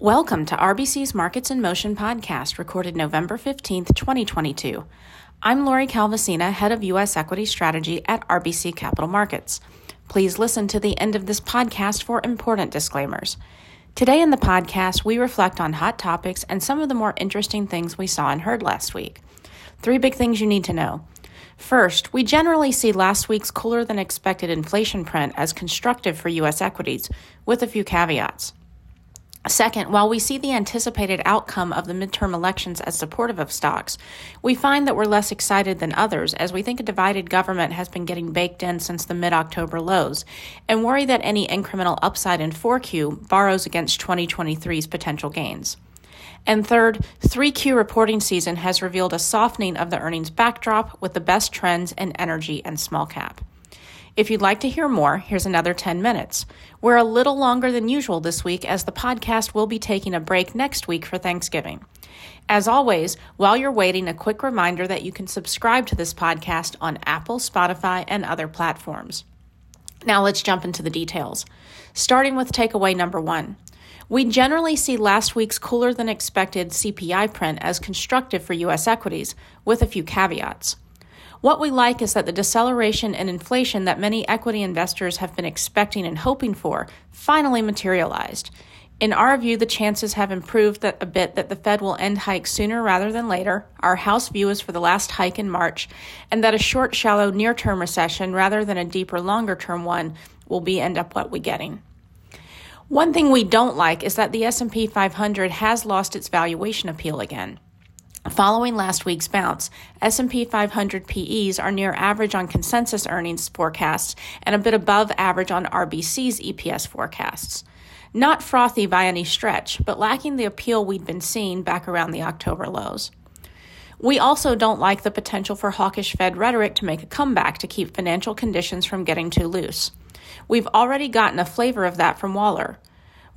Welcome to RBC's Markets in Motion podcast, recorded November 15th, 2022. I'm Lori Calvasina, head of U.S. equity strategy at RBC Capital Markets. Please listen to the end of this podcast for important disclaimers. Today in the podcast, we reflect on hot topics and some of the more interesting things we saw and heard last week. Three big things you need to know. First, we generally see last week's cooler than expected inflation print as constructive for U.S. equities, with a few caveats. Second, while we see the anticipated outcome of the midterm elections as supportive of stocks, we find that we're less excited than others as we think a divided government has been getting baked in since the mid October lows, and worry that any incremental upside in 4Q borrows against 2023's potential gains. And third, 3Q reporting season has revealed a softening of the earnings backdrop with the best trends in energy and small cap. If you'd like to hear more, here's another 10 minutes. We're a little longer than usual this week as the podcast will be taking a break next week for Thanksgiving. As always, while you're waiting, a quick reminder that you can subscribe to this podcast on Apple, Spotify, and other platforms. Now let's jump into the details. Starting with takeaway number one. We generally see last week's cooler than expected CPI print as constructive for U.S. equities, with a few caveats. What we like is that the deceleration and inflation that many equity investors have been expecting and hoping for finally materialized. In our view, the chances have improved a bit that the Fed will end hikes sooner rather than later. Our house view is for the last hike in March, and that a short, shallow, near-term recession rather than a deeper, longer-term one will be end up what we're getting. One thing we don't like is that the S&P 500 has lost its valuation appeal again. Following last week's bounce, S&P 500 PEs are near average on consensus earnings forecasts and a bit above average on RBC's EPS forecasts. Not frothy by any stretch, but lacking the appeal we'd been seeing back around the October lows. We also don't like the potential for hawkish Fed rhetoric to make a comeback to keep financial conditions from getting too loose. We've already gotten a flavor of that from Waller.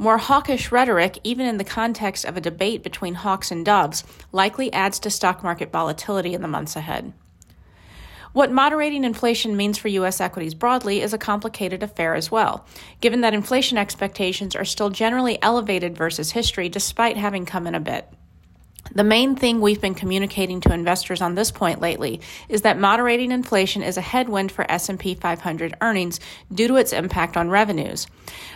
More hawkish rhetoric, even in the context of a debate between hawks and doves, likely adds to stock market volatility in the months ahead. What moderating inflation means for U.S. equities broadly is a complicated affair as well, given that inflation expectations are still generally elevated versus history despite having come in a bit. The main thing we've been communicating to investors on this point lately is that moderating inflation is a headwind for S&P 500 earnings due to its impact on revenues.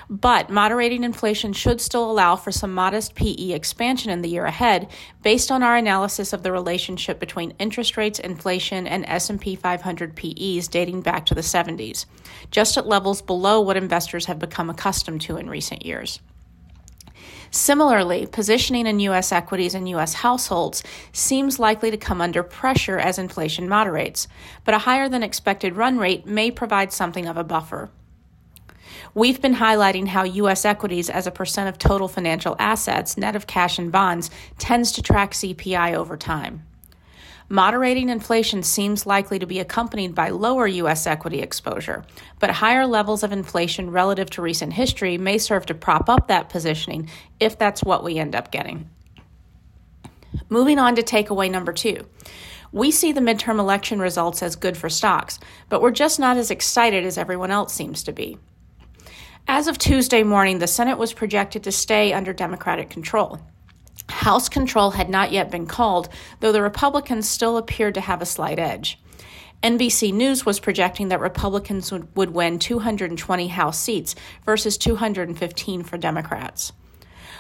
But moderating inflation should still allow for some modest PE expansion in the year ahead based on our analysis of the relationship between interest rates, inflation, and S&P 500 PEs dating back to the 70s, just at levels below what investors have become accustomed to in recent years. Similarly, positioning in U.S. equities and U.S. households seems likely to come under pressure as inflation moderates, but a higher than expected run rate may provide something of a buffer. We've been highlighting how U.S. equities as a percent of total financial assets, net of cash and bonds, tends to track CPI over time. Moderating inflation seems likely to be accompanied by lower U.S. equity exposure, but higher levels of inflation relative to recent history may serve to prop up that positioning if that's what we end up getting. Moving on to takeaway number two. We see the midterm election results as good for stocks, but we're just not as excited as everyone else seems to be. As of Tuesday morning, the Senate was projected to stay under Democratic control. House control had not yet been called, though the Republicans still appeared to have a slight edge. NBC News was projecting that Republicans would, would win 220 House seats versus 215 for Democrats.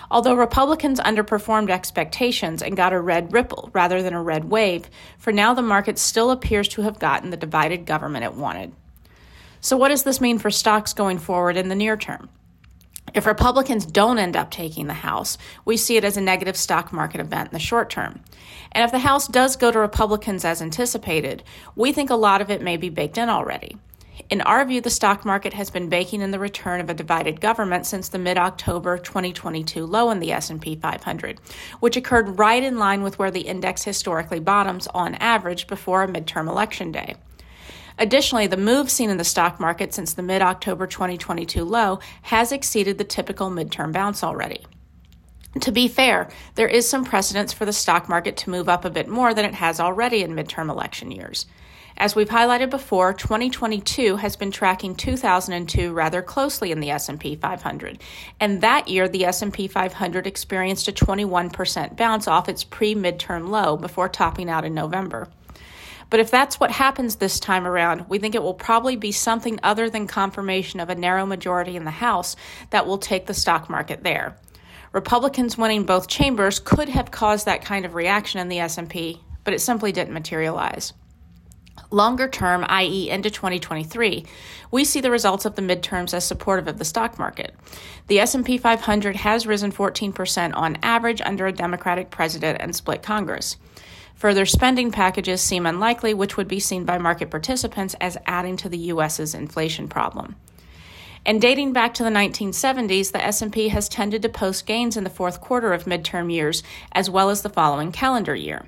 Although Republicans underperformed expectations and got a red ripple rather than a red wave, for now the market still appears to have gotten the divided government it wanted. So, what does this mean for stocks going forward in the near term? If Republicans don't end up taking the House, we see it as a negative stock market event in the short term. And if the House does go to Republicans as anticipated, we think a lot of it may be baked in already. In our view, the stock market has been baking in the return of a divided government since the mid-October 2022 low in the S&P 500, which occurred right in line with where the index historically bottoms on average before a midterm election day. Additionally, the move seen in the stock market since the mid October 2022 low has exceeded the typical midterm bounce already. To be fair, there is some precedence for the stock market to move up a bit more than it has already in midterm election years. As we've highlighted before, 2022 has been tracking 2002 rather closely in the S&P 500, and that year the S&P 500 experienced a 21% bounce off its pre-midterm low before topping out in November. But if that's what happens this time around, we think it will probably be something other than confirmation of a narrow majority in the House that will take the stock market there. Republicans winning both chambers could have caused that kind of reaction in the S&P, but it simply didn't materialize. Longer term, i.e., into 2023, we see the results of the midterms as supportive of the stock market. The S&P 500 has risen 14% on average under a Democratic president and split Congress. Further spending packages seem unlikely, which would be seen by market participants as adding to the US's inflation problem. And dating back to the 1970s, the S&P has tended to post gains in the fourth quarter of midterm years as well as the following calendar year.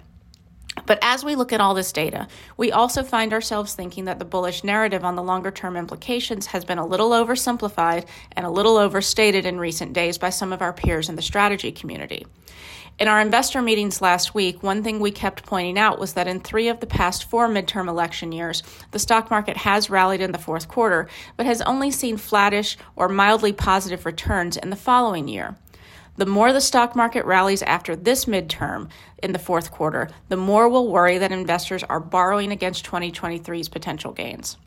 But as we look at all this data, we also find ourselves thinking that the bullish narrative on the longer term implications has been a little oversimplified and a little overstated in recent days by some of our peers in the strategy community. In our investor meetings last week, one thing we kept pointing out was that in three of the past four midterm election years, the stock market has rallied in the fourth quarter, but has only seen flattish or mildly positive returns in the following year. The more the stock market rallies after this midterm in the fourth quarter, the more we'll worry that investors are borrowing against 2023's potential gains.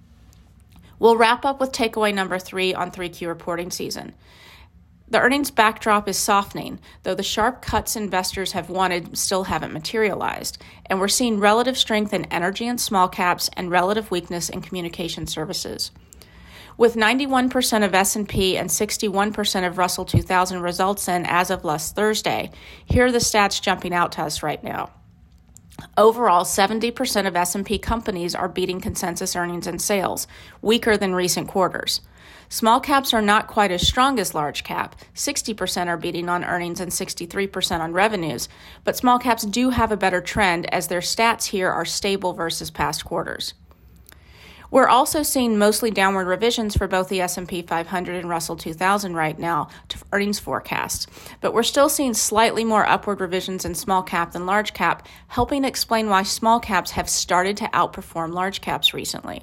We'll wrap up with takeaway number three on 3Q reporting season. The earnings backdrop is softening, though the sharp cuts investors have wanted still haven't materialized, and we're seeing relative strength in energy and small caps and relative weakness in communication services. With 91% of S&P and 61% of Russell 2000 results in as of last Thursday, here are the stats jumping out to us right now. Overall, 70% of S&P companies are beating consensus earnings and sales, weaker than recent quarters. Small caps are not quite as strong as large cap. 60% are beating on earnings and 63% on revenues, but small caps do have a better trend as their stats here are stable versus past quarters. We're also seeing mostly downward revisions for both the S&P 500 and Russell 2000 right now to earnings forecasts, but we're still seeing slightly more upward revisions in small cap than large cap, helping explain why small caps have started to outperform large caps recently.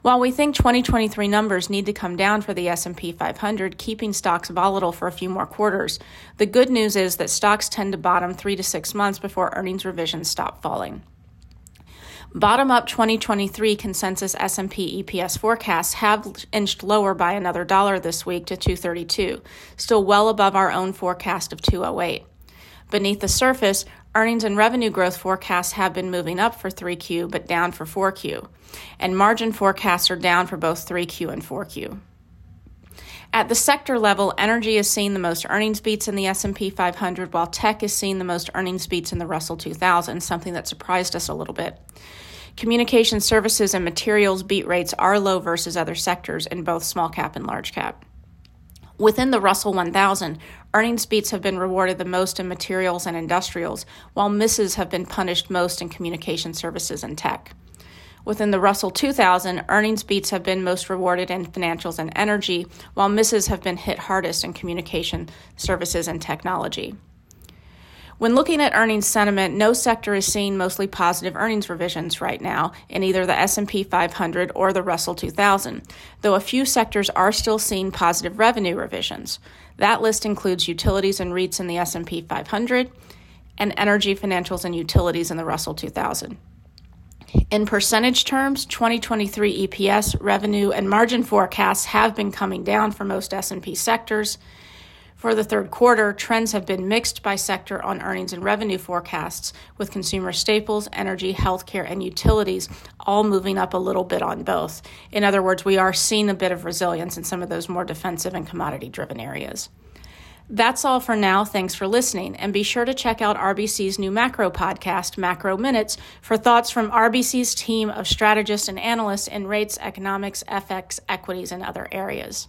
While we think 2023 numbers need to come down for the S&P 500, keeping stocks volatile for a few more quarters, the good news is that stocks tend to bottom 3 to 6 months before earnings revisions stop falling. Bottom up 2023 consensus S&P EPS forecasts have inched lower by another dollar this week to 232, still well above our own forecast of 208. Beneath the surface, earnings and revenue growth forecasts have been moving up for 3Q but down for 4Q, and margin forecasts are down for both 3Q and 4Q. At the sector level, energy is seeing the most earnings beats in the S&P 500 while tech is seeing the most earnings beats in the Russell 2000, something that surprised us a little bit. Communication services and materials beat rates are low versus other sectors in both small cap and large cap. Within the Russell 1000, earnings beats have been rewarded the most in materials and industrials, while misses have been punished most in communication services and tech. Within the Russell 2000, earnings beats have been most rewarded in financials and energy, while misses have been hit hardest in communication services and technology. When looking at earnings sentiment, no sector is seeing mostly positive earnings revisions right now in either the S&P 500 or the Russell 2000, though a few sectors are still seeing positive revenue revisions. That list includes utilities and REITs in the S&P 500 and energy, financials and utilities in the Russell 2000. In percentage terms, 2023 EPS, revenue, and margin forecasts have been coming down for most S&P sectors. For the third quarter, trends have been mixed by sector on earnings and revenue forecasts, with consumer staples, energy, healthcare, and utilities all moving up a little bit on both. In other words, we are seeing a bit of resilience in some of those more defensive and commodity driven areas. That's all for now. Thanks for listening. And be sure to check out RBC's new macro podcast, Macro Minutes, for thoughts from RBC's team of strategists and analysts in rates, economics, FX, equities, and other areas.